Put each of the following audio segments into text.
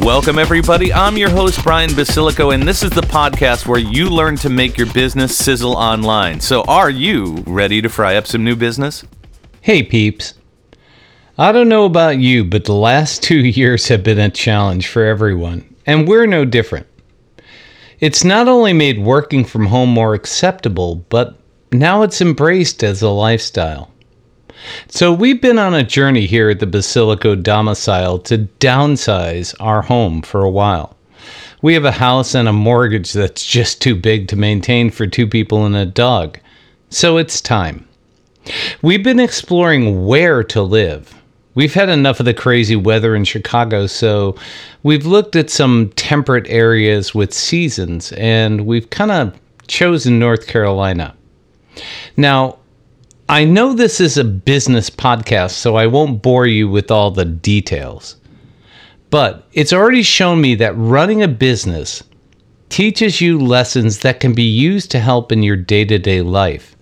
Welcome, everybody. I'm your host, Brian Basilico, and this is the podcast where you learn to make your business sizzle online. So, are you ready to fry up some new business? Hey, peeps. I don't know about you, but the last two years have been a challenge for everyone, and we're no different. It's not only made working from home more acceptable, but now it's embraced as a lifestyle. So we've been on a journey here at the Basilico domicile to downsize our home for a while. We have a house and a mortgage that's just too big to maintain for two people and a dog. So it's time. We've been exploring where to live. We've had enough of the crazy weather in Chicago, so we've looked at some temperate areas with seasons, and we've kind of chosen North Carolina. Now, I know this is a business podcast, so I won't bore you with all the details. But it's already shown me that running a business teaches you lessons that can be used to help in your day to day life.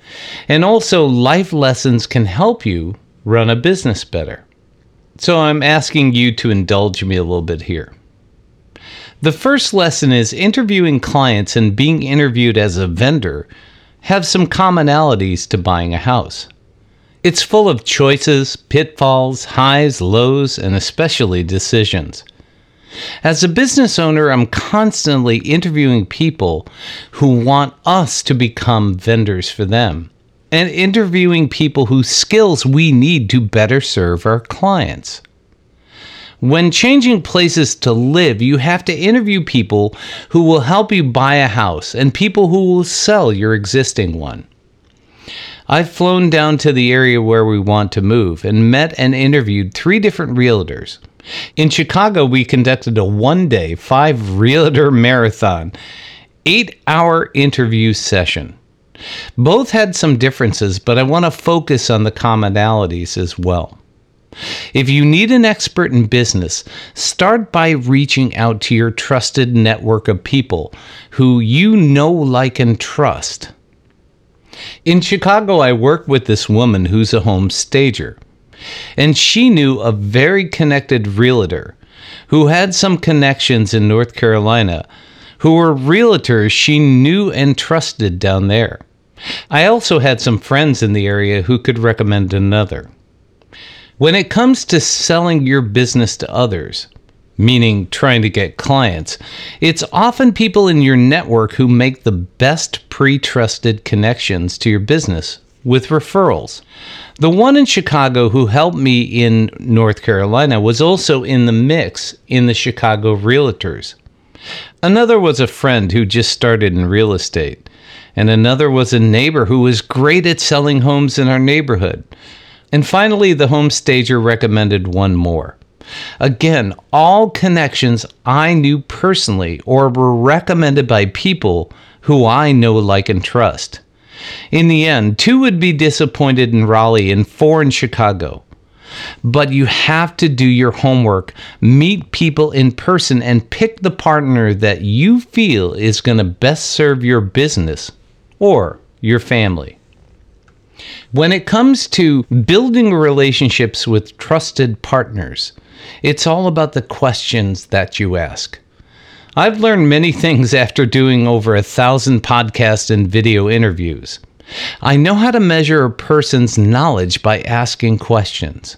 And also, life lessons can help you run a business better. So, I'm asking you to indulge me a little bit here. The first lesson is interviewing clients and being interviewed as a vendor have some commonalities to buying a house. It's full of choices, pitfalls, highs, lows, and especially decisions. As a business owner, I'm constantly interviewing people who want us to become vendors for them and interviewing people whose skills we need to better serve our clients. When changing places to live, you have to interview people who will help you buy a house and people who will sell your existing one. I've flown down to the area where we want to move and met and interviewed three different realtors. In Chicago, we conducted a one day, five realtor marathon, eight hour interview session. Both had some differences, but I want to focus on the commonalities as well. If you need an expert in business, start by reaching out to your trusted network of people who you know, like, and trust. In Chicago, I worked with this woman who's a home stager, and she knew a very connected realtor who had some connections in North Carolina who were realtors she knew and trusted down there. I also had some friends in the area who could recommend another. When it comes to selling your business to others, meaning trying to get clients, it's often people in your network who make the best pre trusted connections to your business with referrals. The one in Chicago who helped me in North Carolina was also in the mix in the Chicago Realtors. Another was a friend who just started in real estate, and another was a neighbor who was great at selling homes in our neighborhood. And finally, the home stager recommended one more. Again, all connections I knew personally or were recommended by people who I know, like, and trust. In the end, two would be disappointed in Raleigh and four in Chicago. But you have to do your homework, meet people in person, and pick the partner that you feel is going to best serve your business or your family. When it comes to building relationships with trusted partners, it's all about the questions that you ask. I've learned many things after doing over a thousand podcast and video interviews. I know how to measure a person's knowledge by asking questions.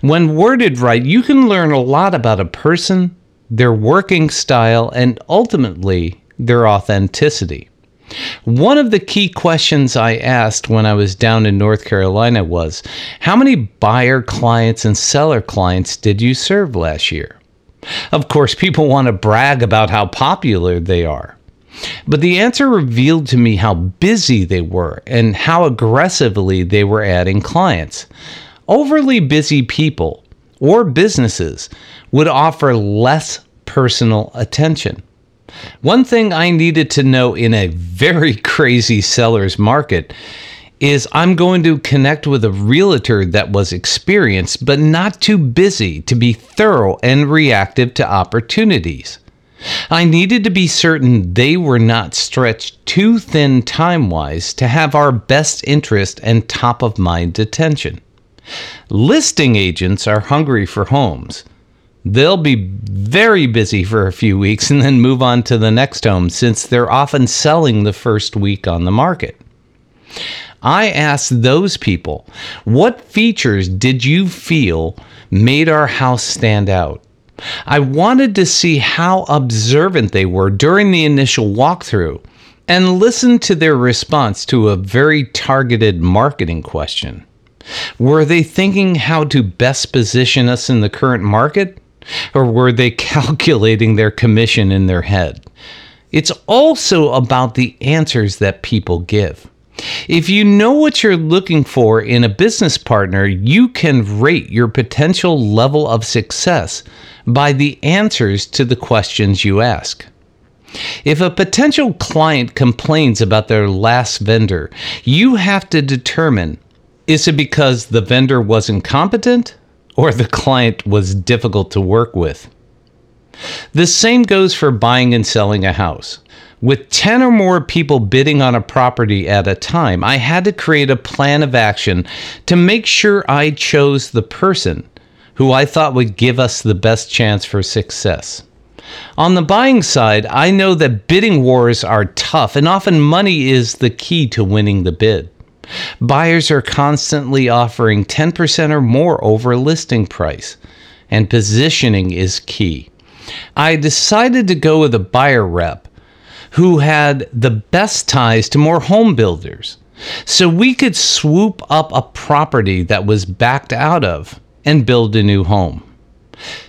When worded right, you can learn a lot about a person, their working style, and ultimately their authenticity. One of the key questions I asked when I was down in North Carolina was How many buyer clients and seller clients did you serve last year? Of course, people want to brag about how popular they are. But the answer revealed to me how busy they were and how aggressively they were adding clients. Overly busy people or businesses would offer less personal attention. One thing I needed to know in a very crazy seller's market is I'm going to connect with a realtor that was experienced but not too busy to be thorough and reactive to opportunities. I needed to be certain they were not stretched too thin time wise to have our best interest and top of mind attention. Listing agents are hungry for homes. They'll be very busy for a few weeks and then move on to the next home since they're often selling the first week on the market. I asked those people, what features did you feel made our house stand out? I wanted to see how observant they were during the initial walkthrough and listen to their response to a very targeted marketing question. Were they thinking how to best position us in the current market? Or were they calculating their commission in their head? It's also about the answers that people give. If you know what you're looking for in a business partner, you can rate your potential level of success by the answers to the questions you ask. If a potential client complains about their last vendor, you have to determine is it because the vendor was incompetent or the client was difficult to work with? The same goes for buying and selling a house. With 10 or more people bidding on a property at a time, I had to create a plan of action to make sure I chose the person who I thought would give us the best chance for success. On the buying side, I know that bidding wars are tough and often money is the key to winning the bid. Buyers are constantly offering 10% or more over listing price, and positioning is key. I decided to go with a buyer rep who had the best ties to more home builders. So we could swoop up a property that was backed out of and build a new home.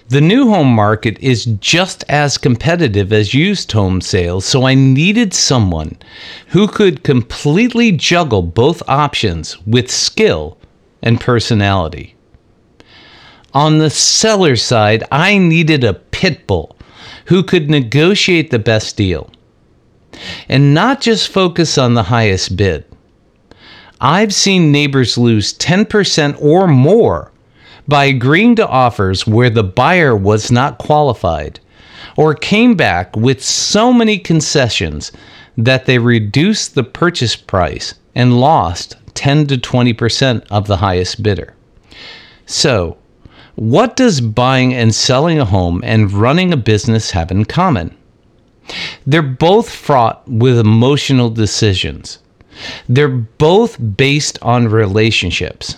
The new home market is just as competitive as used home sales, so I needed someone who could completely juggle both options with skill and personality. On the seller side, I needed a pit bull who could negotiate the best deal and not just focus on the highest bid. I've seen neighbors lose 10% or more by agreeing to offers where the buyer was not qualified or came back with so many concessions that they reduced the purchase price and lost 10 to 20% of the highest bidder. So, what does buying and selling a home and running a business have in common? They're both fraught with emotional decisions. They're both based on relationships.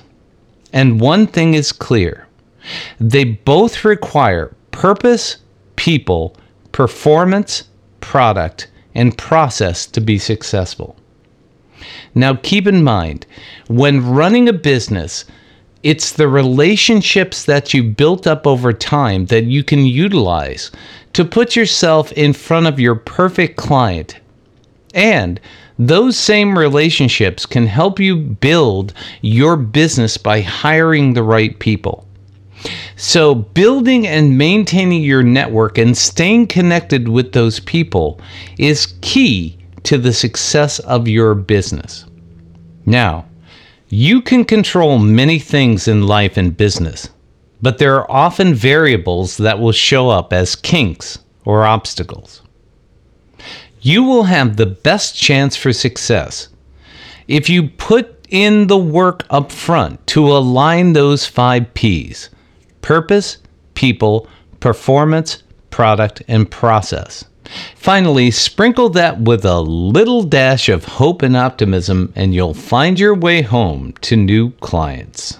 And one thing is clear they both require purpose, people, performance, product, and process to be successful. Now, keep in mind, when running a business, it's the relationships that you built up over time that you can utilize to put yourself in front of your perfect client. And those same relationships can help you build your business by hiring the right people. So, building and maintaining your network and staying connected with those people is key to the success of your business. Now, you can control many things in life and business, but there are often variables that will show up as kinks or obstacles you will have the best chance for success if you put in the work up front to align those five P's purpose, people, performance, product, and process. Finally, sprinkle that with a little dash of hope and optimism, and you'll find your way home to new clients.